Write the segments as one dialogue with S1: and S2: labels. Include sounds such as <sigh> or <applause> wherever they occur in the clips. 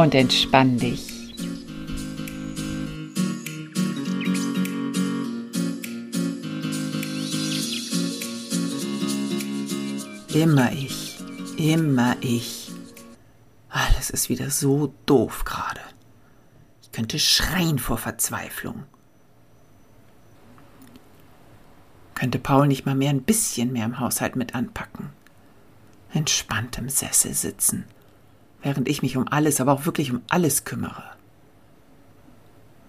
S1: Und entspann dich.
S2: Immer ich, immer ich. Alles ist wieder so doof gerade. Ich könnte schreien vor Verzweiflung. Könnte Paul nicht mal mehr ein bisschen mehr im Haushalt mit anpacken. Entspannt im Sessel sitzen, während ich mich um alles, aber auch wirklich um alles kümmere.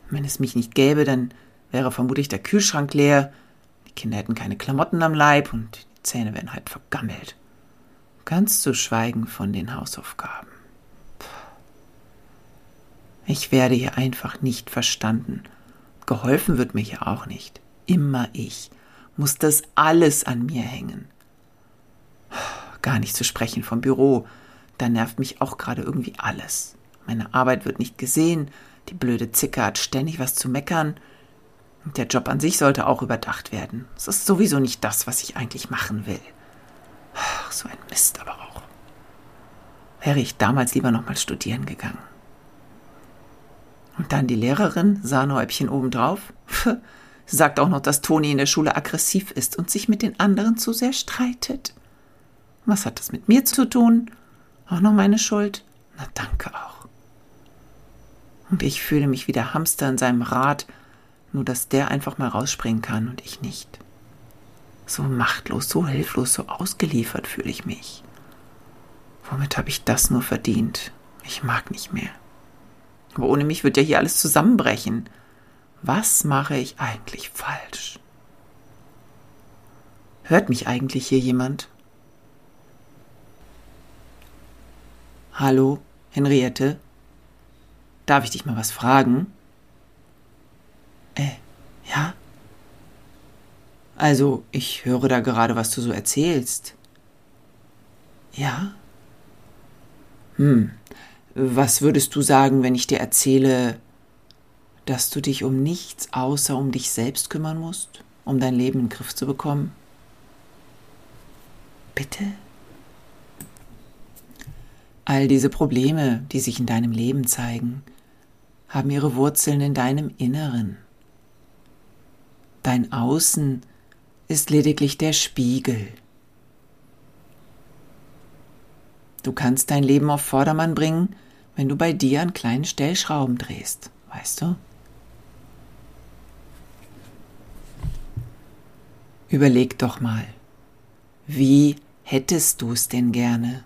S2: Wenn es mich nicht gäbe, dann wäre vermutlich der Kühlschrank leer, die Kinder hätten keine Klamotten am Leib und die Zähne wären halb vergammelt. Ganz zu schweigen von den Hausaufgaben. Ich werde hier einfach nicht verstanden. Geholfen wird mir hier auch nicht. Immer ich. Muss das alles an mir hängen. Gar nicht zu sprechen vom Büro. Da nervt mich auch gerade irgendwie alles. Meine Arbeit wird nicht gesehen. Die blöde Zicke hat ständig was zu meckern. Und der Job an sich sollte auch überdacht werden. Es ist sowieso nicht das, was ich eigentlich machen will. Ach, so ein Mist aber auch. Wäre ich damals lieber noch mal studieren gegangen. Und dann die Lehrerin, Sahnehäubchen obendrauf, <laughs> sagt auch noch, dass Toni in der Schule aggressiv ist und sich mit den anderen zu sehr streitet. Was hat das mit mir zu tun? Auch noch meine Schuld? Na danke auch. Und ich fühle mich wie der Hamster in seinem Rad, nur dass der einfach mal rausspringen kann und ich nicht. So machtlos, so hilflos, so ausgeliefert fühle ich mich. Womit habe ich das nur verdient? Ich mag nicht mehr. Aber ohne mich wird ja hier alles zusammenbrechen. Was mache ich eigentlich falsch? Hört mich eigentlich hier jemand? Hallo, Henriette? Darf ich dich mal was fragen? Äh, ja? Also, ich höre da gerade, was du so erzählst. Ja? Hm, was würdest du sagen, wenn ich dir erzähle, dass du dich um nichts außer um dich selbst kümmern musst, um dein Leben in den Griff zu bekommen? Bitte? All diese Probleme, die sich in deinem Leben zeigen, haben ihre Wurzeln in deinem Inneren. Dein Außen ist lediglich der Spiegel. Du kannst dein Leben auf Vordermann bringen, wenn du bei dir an kleinen Stellschrauben drehst, weißt du? Überleg doch mal, wie hättest du es denn gerne?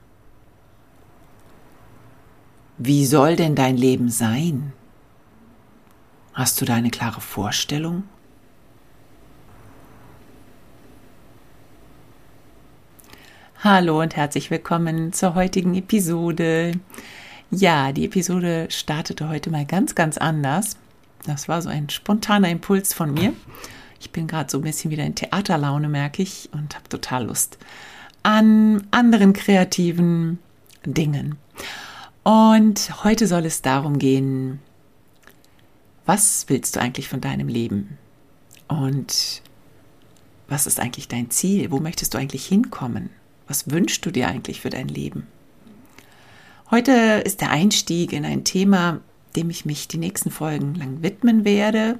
S2: Wie soll denn dein Leben sein? Hast du da eine klare Vorstellung?
S1: Hallo und herzlich willkommen zur heutigen Episode. Ja, die Episode startete heute mal ganz, ganz anders. Das war so ein spontaner Impuls von mir. Ich bin gerade so ein bisschen wieder in Theaterlaune, merke ich, und habe total Lust an anderen kreativen Dingen. Und heute soll es darum gehen, was willst du eigentlich von deinem Leben? Und was ist eigentlich dein Ziel? Wo möchtest du eigentlich hinkommen? Was wünschst du dir eigentlich für dein Leben? Heute ist der Einstieg in ein Thema, dem ich mich die nächsten Folgen lang widmen werde.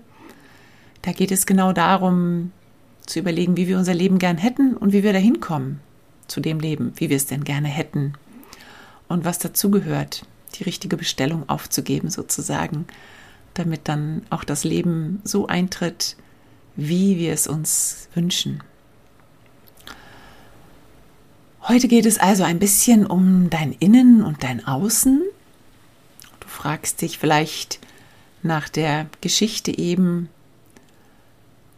S1: Da geht es genau darum, zu überlegen, wie wir unser Leben gern hätten und wie wir dahin kommen zu dem Leben, wie wir es denn gerne hätten und was dazugehört, die richtige Bestellung aufzugeben sozusagen, damit dann auch das Leben so eintritt, wie wir es uns wünschen. Heute geht es also ein bisschen um dein Innen und dein Außen. Du fragst dich vielleicht nach der Geschichte eben,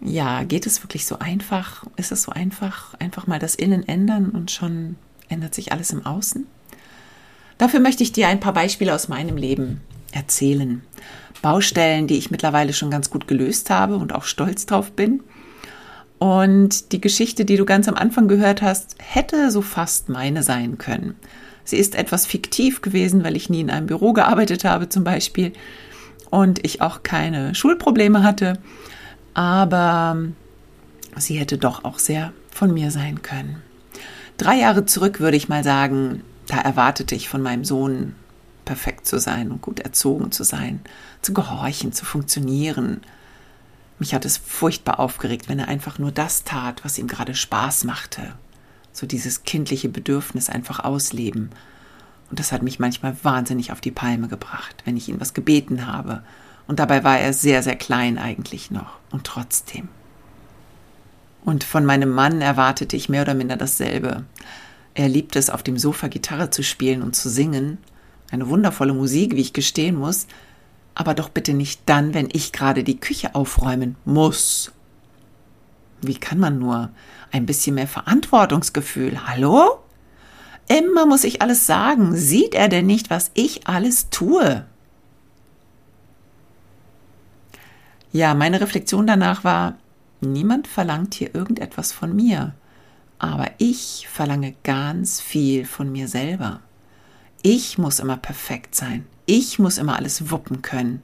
S1: ja, geht es wirklich so einfach? Ist es so einfach, einfach mal das Innen ändern und schon ändert sich alles im Außen? Dafür möchte ich dir ein paar Beispiele aus meinem Leben erzählen. Baustellen, die ich mittlerweile schon ganz gut gelöst habe und auch stolz drauf bin. Und die Geschichte, die du ganz am Anfang gehört hast, hätte so fast meine sein können. Sie ist etwas fiktiv gewesen, weil ich nie in einem Büro gearbeitet habe zum Beispiel und ich auch keine Schulprobleme hatte. Aber sie hätte doch auch sehr von mir sein können. Drei Jahre zurück würde ich mal sagen, da erwartete ich von meinem Sohn perfekt zu sein und gut erzogen zu sein, zu gehorchen, zu funktionieren. Mich hat es furchtbar aufgeregt, wenn er einfach nur das tat, was ihm gerade Spaß machte. So dieses kindliche Bedürfnis einfach ausleben. Und das hat mich manchmal wahnsinnig auf die Palme gebracht, wenn ich ihn was gebeten habe. Und dabei war er sehr, sehr klein eigentlich noch. Und trotzdem. Und von meinem Mann erwartete ich mehr oder minder dasselbe. Er liebt es, auf dem Sofa Gitarre zu spielen und zu singen. Eine wundervolle Musik, wie ich gestehen muss. Aber doch bitte nicht dann, wenn ich gerade die Küche aufräumen muss. Wie kann man nur ein bisschen mehr Verantwortungsgefühl? Hallo? Immer muss ich alles sagen. Sieht er denn nicht, was ich alles tue? Ja, meine Reflexion danach war, niemand verlangt hier irgendetwas von mir, aber ich verlange ganz viel von mir selber. Ich muss immer perfekt sein. Ich muss immer alles wuppen können.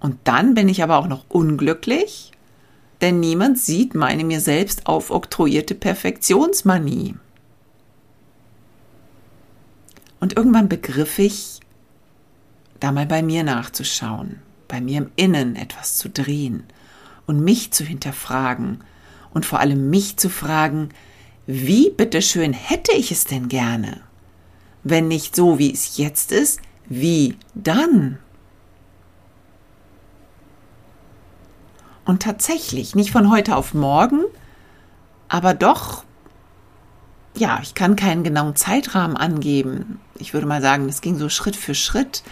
S1: Und dann bin ich aber auch noch unglücklich, denn niemand sieht meine mir selbst aufoktroyierte Perfektionsmanie. Und irgendwann begriff ich, da mal bei mir nachzuschauen, bei mir im Innen etwas zu drehen und mich zu hinterfragen und vor allem mich zu fragen, wie bitteschön hätte ich es denn gerne? Wenn nicht so, wie es jetzt ist, wie dann? Und tatsächlich, nicht von heute auf morgen, aber doch, ja, ich kann keinen genauen Zeitrahmen angeben. Ich würde mal sagen, es ging so Schritt für Schritt.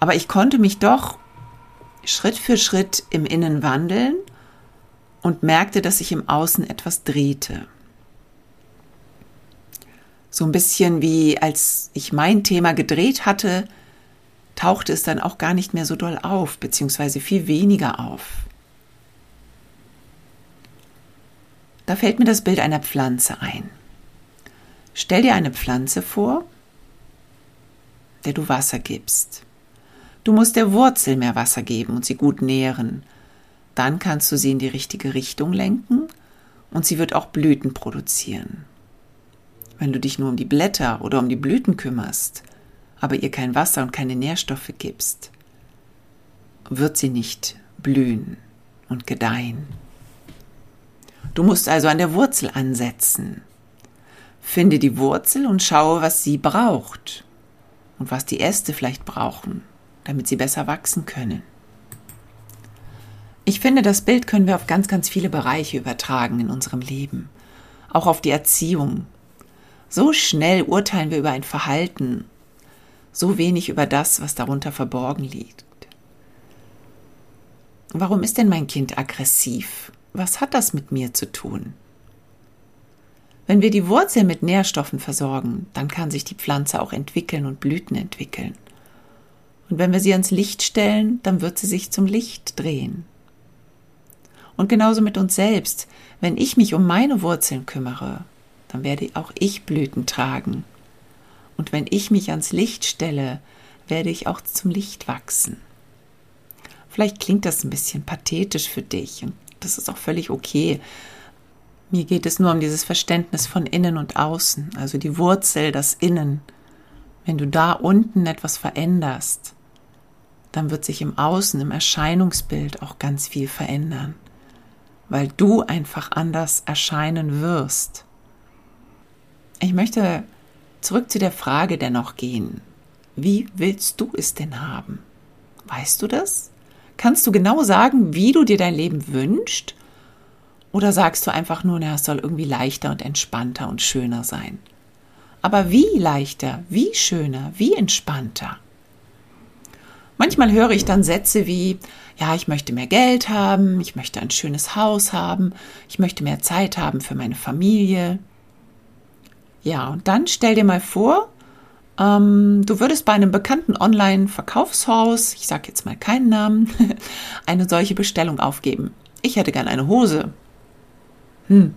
S1: Aber ich konnte mich doch Schritt für Schritt im Innen wandeln und merkte, dass sich im Außen etwas drehte. So ein bisschen wie als ich mein Thema gedreht hatte, tauchte es dann auch gar nicht mehr so doll auf, beziehungsweise viel weniger auf. Da fällt mir das Bild einer Pflanze ein. Stell dir eine Pflanze vor, der du Wasser gibst. Du musst der Wurzel mehr Wasser geben und sie gut nähren. Dann kannst du sie in die richtige Richtung lenken und sie wird auch Blüten produzieren. Wenn du dich nur um die Blätter oder um die Blüten kümmerst, aber ihr kein Wasser und keine Nährstoffe gibst, wird sie nicht blühen und gedeihen. Du musst also an der Wurzel ansetzen. Finde die Wurzel und schaue, was sie braucht und was die Äste vielleicht brauchen damit sie besser wachsen können. Ich finde, das Bild können wir auf ganz, ganz viele Bereiche übertragen in unserem Leben, auch auf die Erziehung. So schnell urteilen wir über ein Verhalten, so wenig über das, was darunter verborgen liegt. Warum ist denn mein Kind aggressiv? Was hat das mit mir zu tun? Wenn wir die Wurzel mit Nährstoffen versorgen, dann kann sich die Pflanze auch entwickeln und Blüten entwickeln. Und wenn wir sie ans Licht stellen, dann wird sie sich zum Licht drehen. Und genauso mit uns selbst. Wenn ich mich um meine Wurzeln kümmere, dann werde auch ich Blüten tragen. Und wenn ich mich ans Licht stelle, werde ich auch zum Licht wachsen. Vielleicht klingt das ein bisschen pathetisch für dich und das ist auch völlig okay. Mir geht es nur um dieses Verständnis von innen und außen, also die Wurzel, das Innen. Wenn du da unten etwas veränderst, dann wird sich im Außen, im Erscheinungsbild auch ganz viel verändern, weil du einfach anders erscheinen wirst. Ich möchte zurück zu der Frage dennoch gehen. Wie willst du es denn haben? Weißt du das? Kannst du genau sagen, wie du dir dein Leben wünschst? Oder sagst du einfach nur, na, es soll irgendwie leichter und entspannter und schöner sein? Aber wie leichter, wie schöner, wie entspannter? Manchmal höre ich dann Sätze wie, ja, ich möchte mehr Geld haben, ich möchte ein schönes Haus haben, ich möchte mehr Zeit haben für meine Familie. Ja, und dann stell dir mal vor, Ähm, du würdest bei einem bekannten Online-Verkaufshaus, ich sage jetzt mal keinen Namen, <laughs> eine solche Bestellung aufgeben. Ich hätte gern eine Hose. Hm,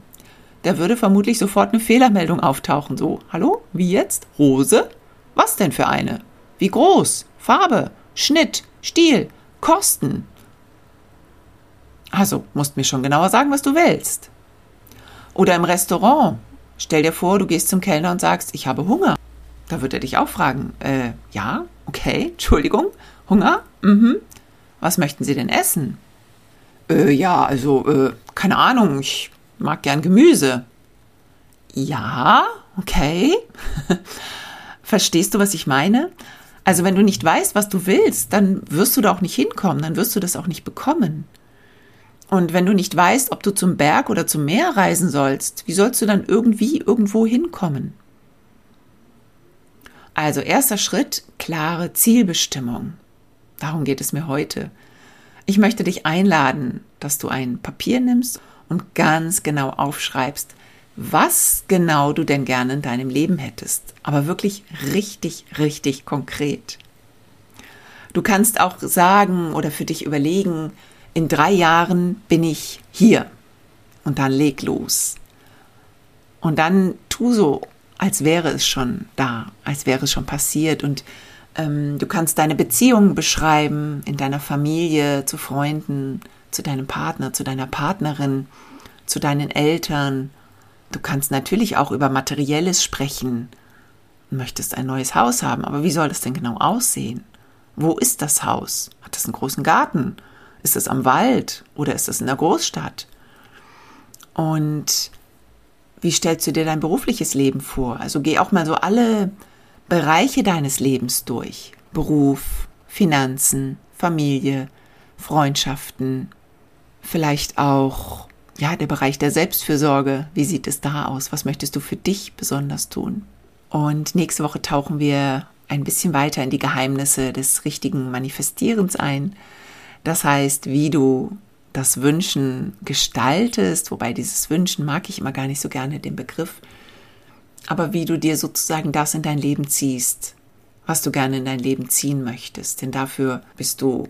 S1: da würde vermutlich sofort eine Fehlermeldung auftauchen. So, hallo, wie jetzt? Hose? Was denn für eine? Wie groß? Farbe? Schnitt? Stil? Kosten? Also, musst mir schon genauer sagen, was du willst. Oder im Restaurant. Stell dir vor, du gehst zum Kellner und sagst, ich habe Hunger. Da wird er dich auch fragen, äh, ja, okay, Entschuldigung, Hunger? Mhm. Was möchten Sie denn essen? Äh, ja, also, äh, keine Ahnung, ich mag gern Gemüse. Ja, okay. <laughs> Verstehst du, was ich meine? Also, wenn du nicht weißt, was du willst, dann wirst du da auch nicht hinkommen, dann wirst du das auch nicht bekommen. Und wenn du nicht weißt, ob du zum Berg oder zum Meer reisen sollst, wie sollst du dann irgendwie irgendwo hinkommen? Also erster Schritt, klare Zielbestimmung. Darum geht es mir heute. Ich möchte dich einladen, dass du ein Papier nimmst und ganz genau aufschreibst, was genau du denn gerne in deinem Leben hättest. Aber wirklich richtig, richtig konkret. Du kannst auch sagen oder für dich überlegen, in drei Jahren bin ich hier. Und dann leg los. Und dann tu so, als wäre es schon da, als wäre es schon passiert. Und ähm, du kannst deine Beziehungen beschreiben in deiner Familie, zu Freunden, zu deinem Partner, zu deiner Partnerin, zu deinen Eltern. Du kannst natürlich auch über Materielles sprechen. Du möchtest ein neues Haus haben, aber wie soll das denn genau aussehen? Wo ist das Haus? Hat es einen großen Garten? Ist es am Wald oder ist es in der Großstadt? Und wie stellst du dir dein berufliches Leben vor? Also geh auch mal so alle Bereiche deines Lebens durch. Beruf, Finanzen, Familie, Freundschaften, vielleicht auch ja, der Bereich der Selbstfürsorge. Wie sieht es da aus? Was möchtest du für dich besonders tun? Und nächste Woche tauchen wir ein bisschen weiter in die Geheimnisse des richtigen Manifestierens ein. Das heißt, wie du das Wünschen gestaltest, wobei dieses Wünschen mag ich immer gar nicht so gerne den Begriff, aber wie du dir sozusagen das in dein Leben ziehst, was du gerne in dein Leben ziehen möchtest, denn dafür bist du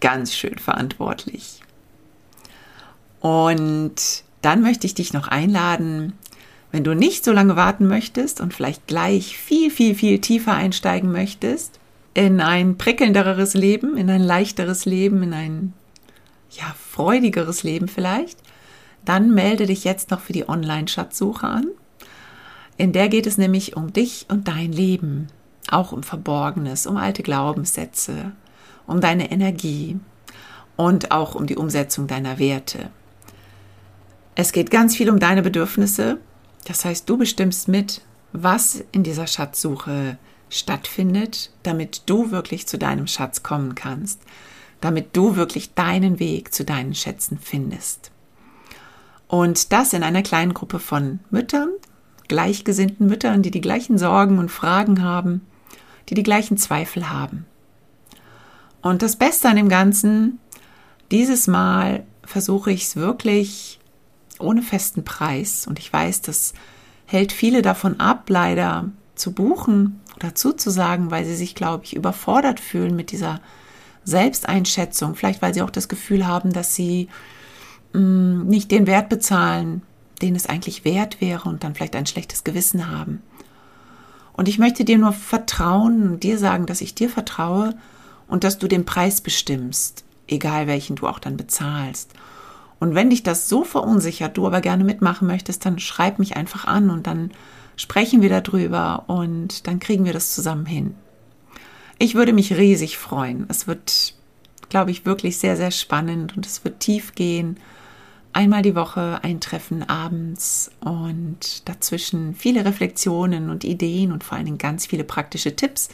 S1: ganz schön verantwortlich. Und dann möchte ich dich noch einladen, wenn du nicht so lange warten möchtest und vielleicht gleich viel, viel, viel tiefer einsteigen möchtest, in ein prickelnderes Leben, in ein leichteres Leben, in ein ja, freudigeres Leben vielleicht, dann melde dich jetzt noch für die Online-Schatzsuche an. In der geht es nämlich um dich und dein Leben, auch um Verborgenes, um alte Glaubenssätze, um deine Energie und auch um die Umsetzung deiner Werte. Es geht ganz viel um deine Bedürfnisse. Das heißt, du bestimmst mit, was in dieser Schatzsuche stattfindet, damit du wirklich zu deinem Schatz kommen kannst damit du wirklich deinen Weg zu deinen Schätzen findest. Und das in einer kleinen Gruppe von Müttern, gleichgesinnten Müttern, die die gleichen Sorgen und Fragen haben, die die gleichen Zweifel haben. Und das Beste an dem Ganzen, dieses Mal versuche ich es wirklich ohne festen Preis. Und ich weiß, das hält viele davon ab, leider zu buchen oder zuzusagen, weil sie sich, glaube ich, überfordert fühlen mit dieser Selbsteinschätzung, vielleicht weil sie auch das Gefühl haben, dass sie mh, mm, nicht den Wert bezahlen, den es eigentlich wert wäre und dann vielleicht ein schlechtes Gewissen haben. Und ich möchte dir nur vertrauen dir sagen, dass ich dir vertraue und dass du den Preis bestimmst, egal welchen du auch dann bezahlst. Und wenn dich das so verunsichert, du aber gerne mitmachen möchtest, dann schreib mich einfach an und dann sprechen wir darüber und dann kriegen wir das zusammen hin. Ich würde mich riesig freuen. Es wird, glaube ich, wirklich sehr, sehr spannend und es wird tief gehen. Einmal die Woche ein Treffen abends und dazwischen viele Reflexionen und Ideen und vor allen Dingen ganz viele praktische Tipps,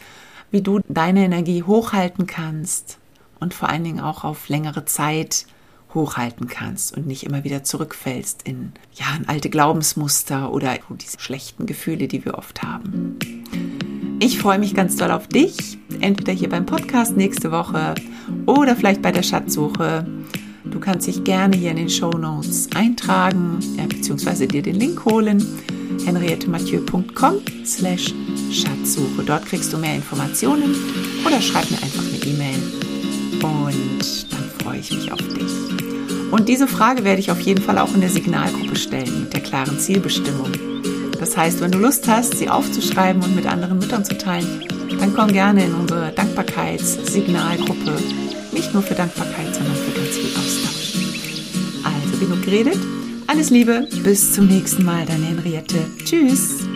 S1: wie du deine Energie hochhalten kannst und vor allen Dingen auch auf längere Zeit hochhalten kannst und nicht immer wieder zurückfällst in, ja, in alte Glaubensmuster oder diese schlechten Gefühle, die wir oft haben. Ich freue mich ganz doll auf dich, entweder hier beim Podcast nächste Woche oder vielleicht bei der Schatzsuche. Du kannst dich gerne hier in den Show Notes eintragen, ja, beziehungsweise dir den Link holen. henriettemathieu.com slash Schatzsuche. Dort kriegst du mehr Informationen oder schreib mir einfach eine E-Mail und dann freue ich mich auf dich. Und diese Frage werde ich auf jeden Fall auch in der Signalgruppe stellen mit der klaren Zielbestimmung. Das heißt, wenn du Lust hast, sie aufzuschreiben und mit anderen Müttern zu teilen, dann komm gerne in unsere Dankbarkeitssignalgruppe. Nicht nur für Dankbarkeit, sondern für ganz viel Austausch. Also genug geredet. Alles Liebe, bis zum nächsten Mal, deine Henriette. Tschüss.